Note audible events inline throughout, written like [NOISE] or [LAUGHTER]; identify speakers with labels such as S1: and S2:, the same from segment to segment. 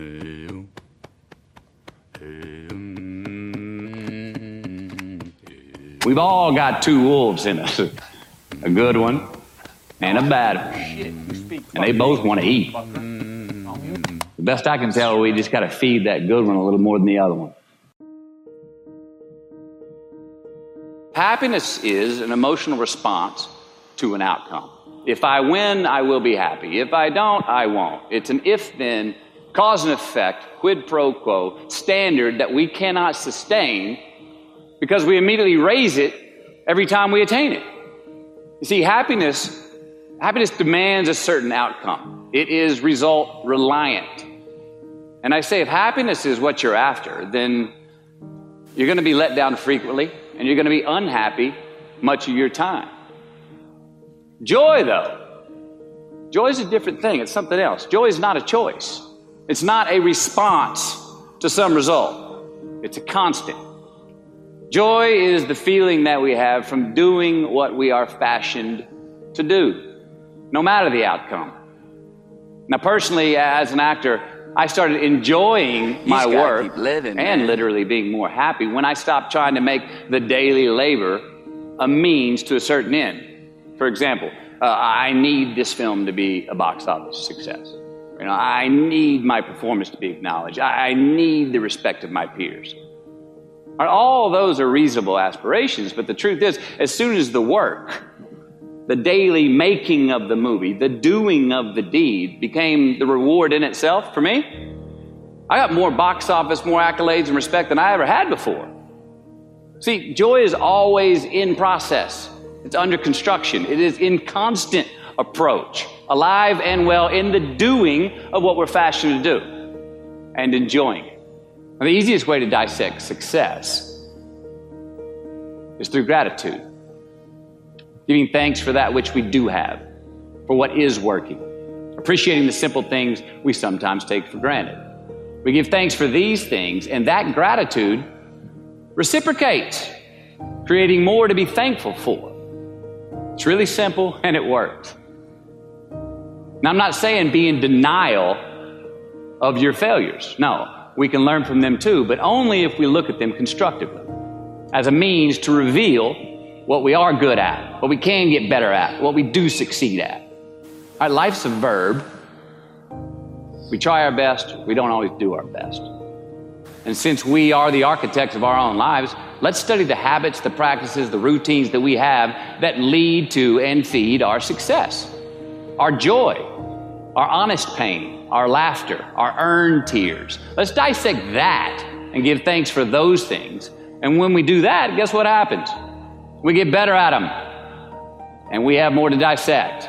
S1: Mm-hmm. We've all got two wolves in us a good one and a bad one. And they both want to eat. The best I can tell, we just got to feed that good one a little more than the other one. Happiness is an emotional response to an outcome. If I win, I will be happy. If I don't, I won't. It's an if then, cause and effect, quid pro quo standard that we cannot sustain because we immediately raise it every time we attain it. You see, happiness, happiness demands a certain outcome. It is result reliant. And I say, if happiness is what you're after, then you're going to be let down frequently and you're going to be unhappy much of your time. Joy, though, joy is a different thing. It's something else. Joy is not a choice, it's not a response to some result, it's a constant. Joy is the feeling that we have from doing what we are fashioned to do, no matter the outcome. Now, personally, as an actor, I started enjoying my work living, and man. literally being more happy when I stopped trying to make the daily labor a means to a certain end. For example, uh, I need this film to be a box office success. You know, I need my performance to be acknowledged. I need the respect of my peers. All those are reasonable aspirations, but the truth is, as soon as the work, the daily making of the movie, the doing of the deed became the reward in itself for me, I got more box office, more accolades and respect than I ever had before. See, joy is always in process. It's under construction. It is in constant approach, alive and well in the doing of what we're fashioned to do and enjoying it. And the easiest way to dissect success is through gratitude, giving thanks for that which we do have, for what is working, appreciating the simple things we sometimes take for granted. We give thanks for these things, and that gratitude reciprocates, creating more to be thankful for. It's really simple and it works. Now, I'm not saying be in denial of your failures. No, we can learn from them too, but only if we look at them constructively as a means to reveal what we are good at, what we can get better at, what we do succeed at. Our life's a verb. We try our best, we don't always do our best. And since we are the architects of our own lives, let's study the habits, the practices, the routines that we have that lead to and feed our success, our joy, our honest pain, our laughter, our earned tears. Let's dissect that and give thanks for those things. And when we do that, guess what happens? We get better at them and we have more to dissect.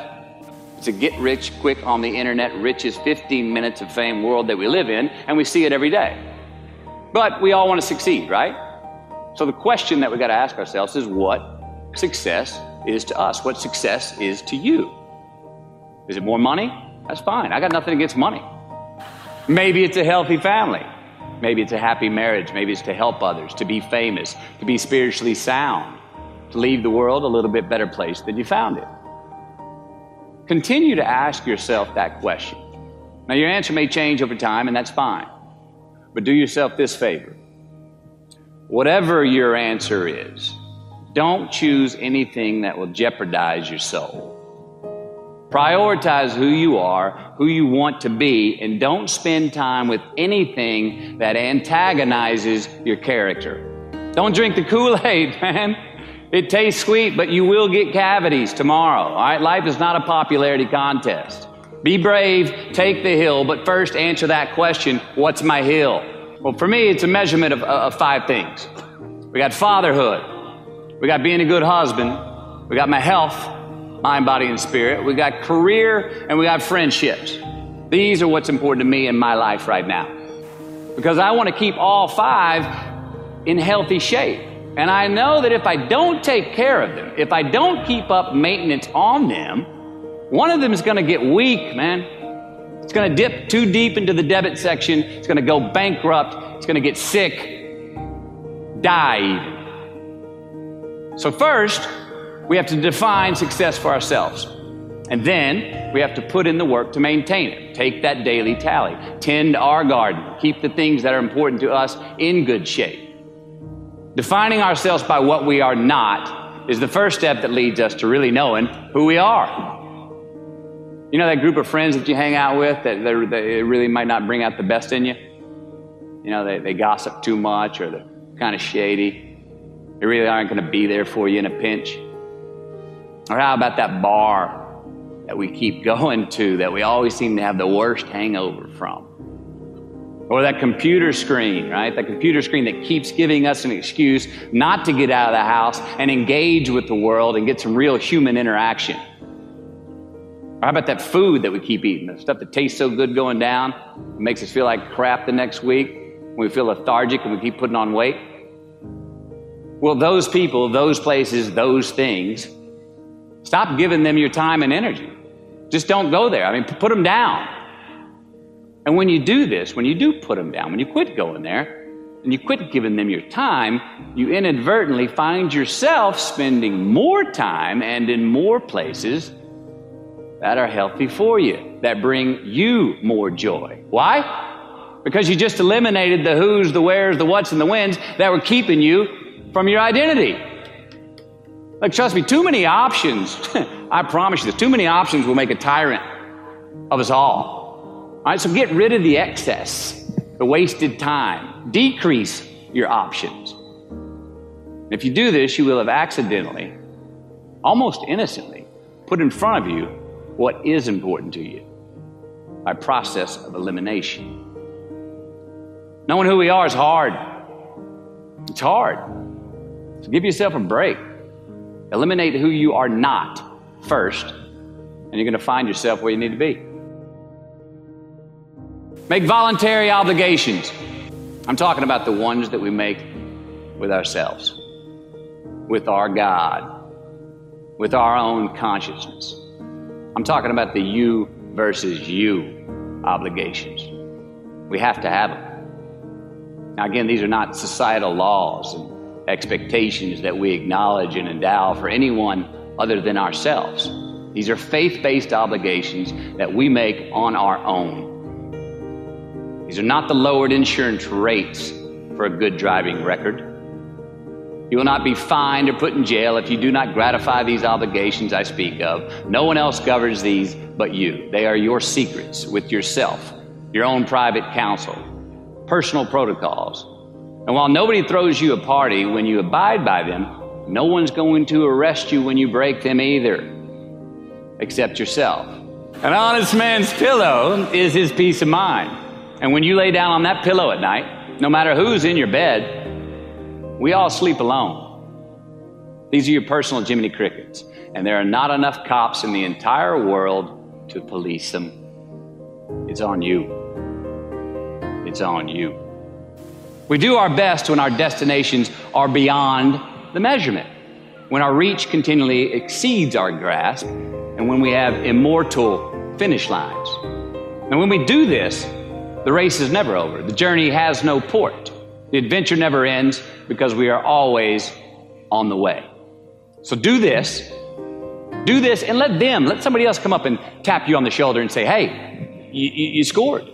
S1: It's a get rich quick on the internet, richest 15 minutes of fame world that we live in, and we see it every day. But we all want to succeed, right? So the question that we got to ask ourselves is what success is to us? What success is to you? Is it more money? That's fine. I got nothing against money. Maybe it's a healthy family. Maybe it's a happy marriage. Maybe it's to help others, to be famous, to be spiritually sound, to leave the world a little bit better place than you found it. Continue to ask yourself that question. Now, your answer may change over time, and that's fine. But do yourself this favor. Whatever your answer is, don't choose anything that will jeopardize your soul. Prioritize who you are, who you want to be, and don't spend time with anything that antagonizes your character. Don't drink the Kool Aid, [LAUGHS] man. It tastes sweet, but you will get cavities tomorrow. All right? Life is not a popularity contest. Be brave, take the hill, but first answer that question what's my hill? Well, for me, it's a measurement of, uh, of five things. We got fatherhood, we got being a good husband, we got my health, mind, body, and spirit. We got career and we got friendships. These are what's important to me in my life right now. Because I want to keep all five in healthy shape. And I know that if I don't take care of them, if I don't keep up maintenance on them, one of them is going to get weak, man. It's going to dip too deep into the debit section. It's going to go bankrupt. It's going to get sick, die even. So, first, we have to define success for ourselves. And then we have to put in the work to maintain it. Take that daily tally. Tend our garden. Keep the things that are important to us in good shape. Defining ourselves by what we are not is the first step that leads us to really knowing who we are. You know that group of friends that you hang out with that they really might not bring out the best in you? You know, they, they gossip too much or they're kind of shady. They really aren't going to be there for you in a pinch. Or how about that bar that we keep [LAUGHS] going to that we always seem to have the worst hangover from? Or that computer screen, right? That computer screen that keeps giving us an excuse not to get out of the house and engage with the world and get some real human interaction. Or how about that food that we keep eating? The stuff that tastes so good going down, makes us feel like crap the next week. We feel lethargic and we keep putting on weight. Well, those people, those places, those things, stop giving them your time and energy. Just don't go there. I mean, put them down. And when you do this, when you do put them down, when you quit going there, and you quit giving them your time, you inadvertently find yourself spending more time and in more places that are healthy for you, that bring you more joy. Why? because you just eliminated the who's, the where's, the what's, and the when's that were keeping you from your identity. Like, trust me, too many options, [LAUGHS] I promise you this, too many options will make a tyrant of us all. All right, so get rid of the excess, the wasted time, decrease your options. If you do this, you will have accidentally, almost innocently, put in front of you what is important to you by process of elimination. Knowing who we are is hard. It's hard. So give yourself a break. Eliminate who you are not first, and you're going to find yourself where you need to be. Make voluntary obligations. I'm talking about the ones that we make with ourselves, with our God, with our own consciousness. I'm talking about the you versus you obligations. We have to have them. Now, again, these are not societal laws and expectations that we acknowledge and endow for anyone other than ourselves. These are faith based obligations that we make on our own. These are not the lowered insurance rates for a good driving record. You will not be fined or put in jail if you do not gratify these obligations I speak of. No one else governs these but you. They are your secrets with yourself, your own private counsel personal protocols. And while nobody throws you a party when you abide by them, no one's going to arrest you when you break them either, except yourself. An honest man's pillow is his peace of mind. And when you lay down on that pillow at night, no matter who's in your bed, we all sleep alone. These are your personal Jiminy Crickets. And there are not enough cops in the entire world to police them. It's on you it's on you. We do our best when our destinations are beyond the measurement, when our reach continually exceeds our grasp, and when we have immortal finish lines. And when we do this, the race is never over. The journey has no port. The adventure never ends because we are always on the way. So do this. Do this and let them, let somebody else come up and tap you on the shoulder and say, hey, you, you, scored.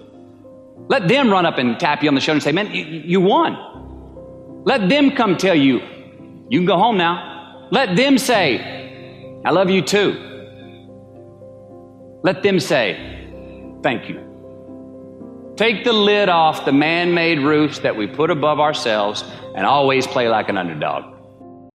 S1: Let them run up and tap you on the shoulder and say, Man, you, you won. Let them come tell you, You can go home now. Let them say, I love you too. Let them say, Thank you. Take the lid off the man made roofs that we put above ourselves and always play like an underdog.